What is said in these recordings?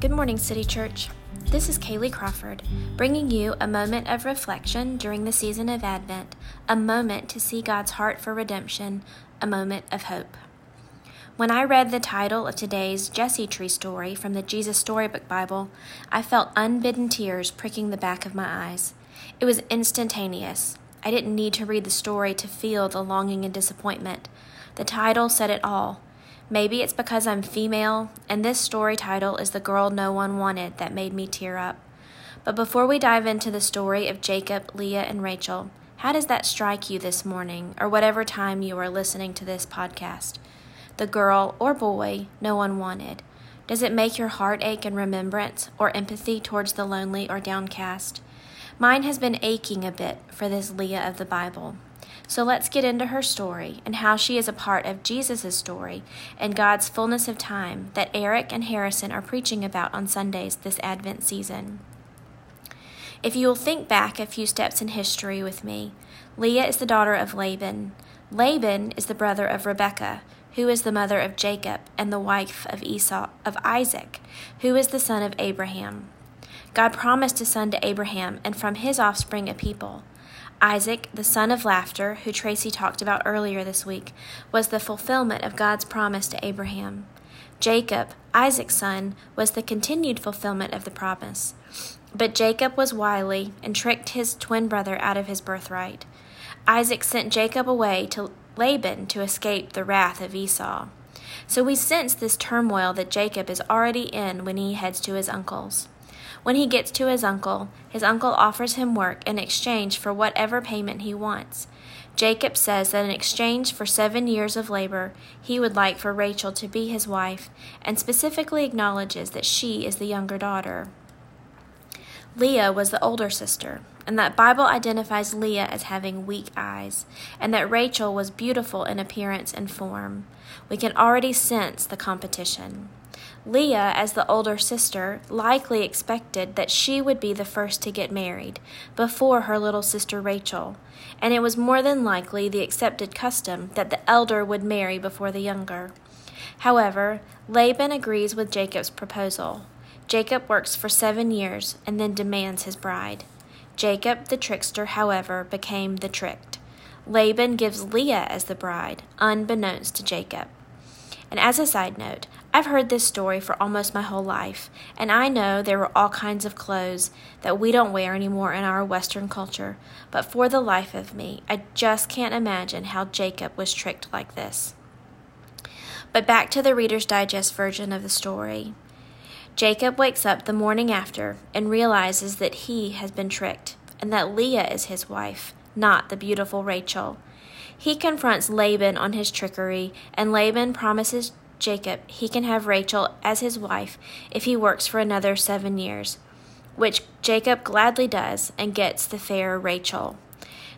Good morning, City Church. This is Kaylee Crawford, bringing you a moment of reflection during the season of Advent, a moment to see God's heart for redemption, a moment of hope. When I read the title of today's Jesse Tree story from the Jesus Storybook Bible, I felt unbidden tears pricking the back of my eyes. It was instantaneous. I didn't need to read the story to feel the longing and disappointment. The title said it all. Maybe it's because I'm female, and this story title is The Girl No One Wanted that made me tear up. But before we dive into the story of Jacob, Leah, and Rachel, how does that strike you this morning, or whatever time you are listening to this podcast? The girl or boy no one wanted. Does it make your heart ache in remembrance or empathy towards the lonely or downcast? Mine has been aching a bit for this Leah of the Bible. So let's get into her story and how she is a part of Jesus' story and God's fullness of time that Eric and Harrison are preaching about on Sundays this Advent season. If you will think back a few steps in history with me, Leah is the daughter of Laban. Laban is the brother of Rebekah, who is the mother of Jacob and the wife of Esau of Isaac, who is the son of Abraham. God promised a son to Abraham and from his offspring a people. Isaac, the son of laughter, who Tracy talked about earlier this week, was the fulfillment of God's promise to Abraham. Jacob, Isaac's son, was the continued fulfillment of the promise. But Jacob was wily and tricked his twin brother out of his birthright. Isaac sent Jacob away to Laban to escape the wrath of Esau. So we sense this turmoil that Jacob is already in when he heads to his uncle's. When he gets to his uncle, his uncle offers him work in exchange for whatever payment he wants. Jacob says that in exchange for seven years of labor, he would like for Rachel to be his wife, and specifically acknowledges that she is the younger daughter. Leah was the older sister, and that Bible identifies Leah as having weak eyes, and that Rachel was beautiful in appearance and form. We can already sense the competition. Leah, as the older sister, likely expected that she would be the first to get married, before her little sister Rachel, and it was more than likely the accepted custom that the elder would marry before the younger. However, Laban agrees with Jacob's proposal. Jacob works for seven years and then demands his bride. Jacob, the trickster, however, became the tricked. Laban gives Leah as the bride, unbeknownst to Jacob. And as a side note, I've heard this story for almost my whole life, and I know there were all kinds of clothes that we don't wear anymore in our Western culture, but for the life of me, I just can't imagine how Jacob was tricked like this. But back to the Reader's Digest version of the story. Jacob wakes up the morning after and realizes that he has been tricked, and that Leah is his wife, not the beautiful Rachel. He confronts Laban on his trickery, and Laban promises Jacob he can have Rachel as his wife if he works for another seven years, which Jacob gladly does and gets the fair Rachel.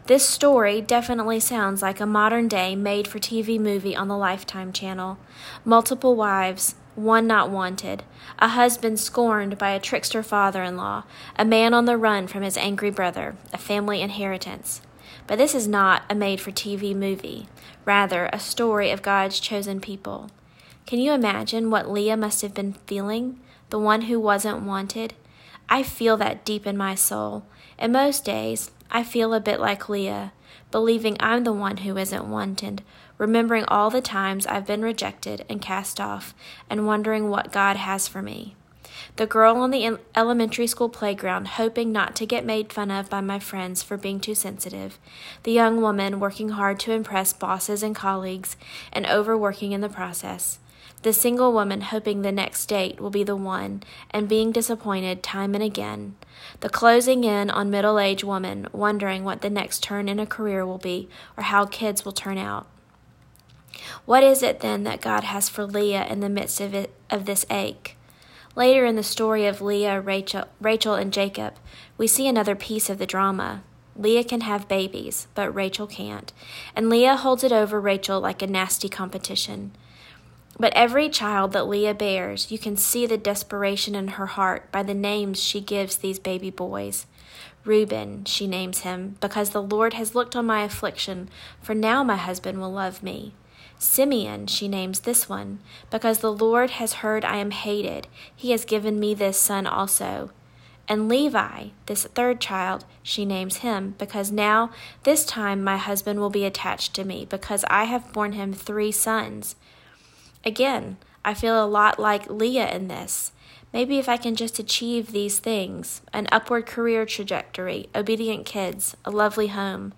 This story definitely sounds like a modern day made for TV movie on the Lifetime channel. Multiple wives, one not wanted, a husband scorned by a trickster father in law, a man on the run from his angry brother, a family inheritance. But this is not a made for TV movie, rather, a story of God's chosen people. Can you imagine what Leah must have been feeling, the one who wasn't wanted? I feel that deep in my soul, and most days I feel a bit like Leah, believing I'm the one who isn't wanted, remembering all the times I've been rejected and cast off, and wondering what God has for me. The girl on the elementary school playground hoping not to get made fun of by my friends for being too sensitive. The young woman working hard to impress bosses and colleagues and overworking in the process. The single woman hoping the next date will be the one and being disappointed time and again. The closing in on middle aged woman wondering what the next turn in a career will be or how kids will turn out. What is it then that God has for Leah in the midst of, it, of this ache? Later in the story of Leah, Rachel, Rachel, and Jacob, we see another piece of the drama. Leah can have babies, but Rachel can't, and Leah holds it over Rachel like a nasty competition. But every child that Leah bears, you can see the desperation in her heart by the names she gives these baby boys. Reuben, she names him, because the Lord has looked on my affliction, for now my husband will love me. Simeon, she names this one, because the Lord has heard I am hated. He has given me this son also. And Levi, this third child, she names him, because now this time my husband will be attached to me, because I have borne him three sons. Again, I feel a lot like Leah in this. Maybe if I can just achieve these things an upward career trajectory, obedient kids, a lovely home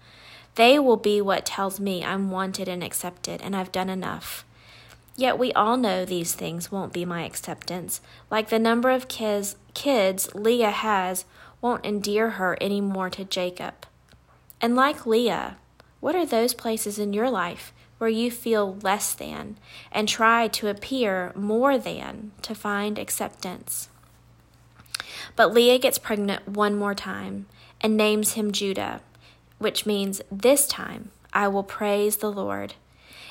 they will be what tells me I'm wanted and accepted, and I've done enough. Yet we all know these things won't be my acceptance. Like the number of kids, kids Leah has won't endear her any more to Jacob. And like Leah, what are those places in your life where you feel less than and try to appear more than to find acceptance. But Leah gets pregnant one more time and names him Judah, which means this time I will praise the Lord.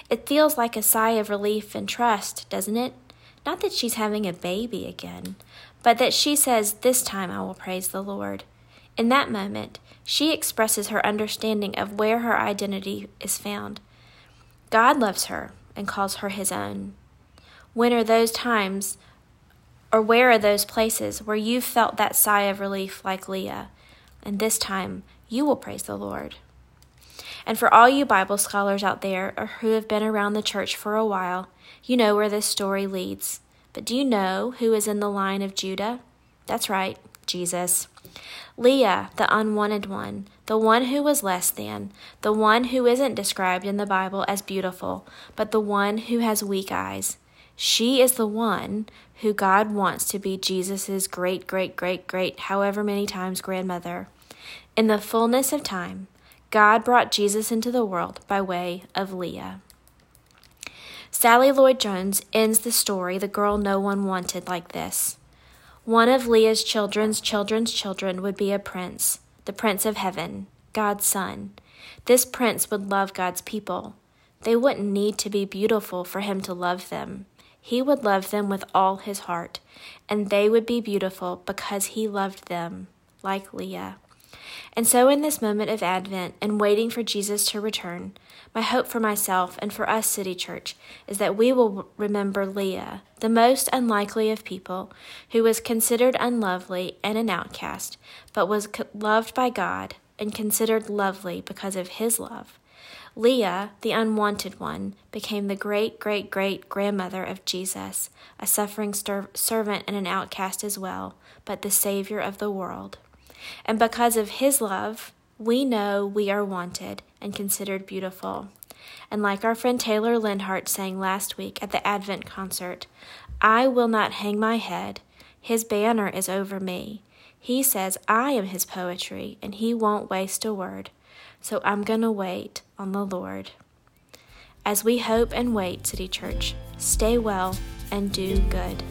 It feels like a sigh of relief and trust, doesn't it? Not that she's having a baby again, but that she says, This time I will praise the Lord. In that moment, she expresses her understanding of where her identity is found. God loves her and calls her his own. When are those times, or where are those places where you've felt that sigh of relief like Leah? And this time, you will praise the Lord. And for all you Bible scholars out there or who have been around the church for a while, you know where this story leads. But do you know who is in the line of Judah? That's right, Jesus. Leah, the unwanted one, the one who was less than, the one who isn't described in the Bible as beautiful, but the one who has weak eyes. She is the one who God wants to be Jesus' great, great, great, great, however many times grandmother. In the fullness of time, God brought Jesus into the world by way of Leah. Sally Lloyd Jones ends the story, The Girl No One Wanted, like this. One of Leah's children's children's children would be a prince, the Prince of Heaven, God's Son. This prince would love God's people. They wouldn't need to be beautiful for him to love them. He would love them with all his heart, and they would be beautiful because he loved them, like Leah. And so, in this moment of Advent and waiting for Jesus to return, my hope for myself and for us, City Church, is that we will remember Leah, the most unlikely of people, who was considered unlovely and an outcast, but was loved by God and considered lovely because of his love. Leah, the unwanted one, became the great great great grandmother of Jesus, a suffering servant and an outcast as well, but the Savior of the world. And because of his love, we know we are wanted and considered beautiful. And like our friend Taylor Lindhart sang last week at the Advent concert, I will not hang my head. His banner is over me. He says I am his poetry, and he won't waste a word. So I'm going to wait on the Lord. As we hope and wait, City Church, stay well and do good.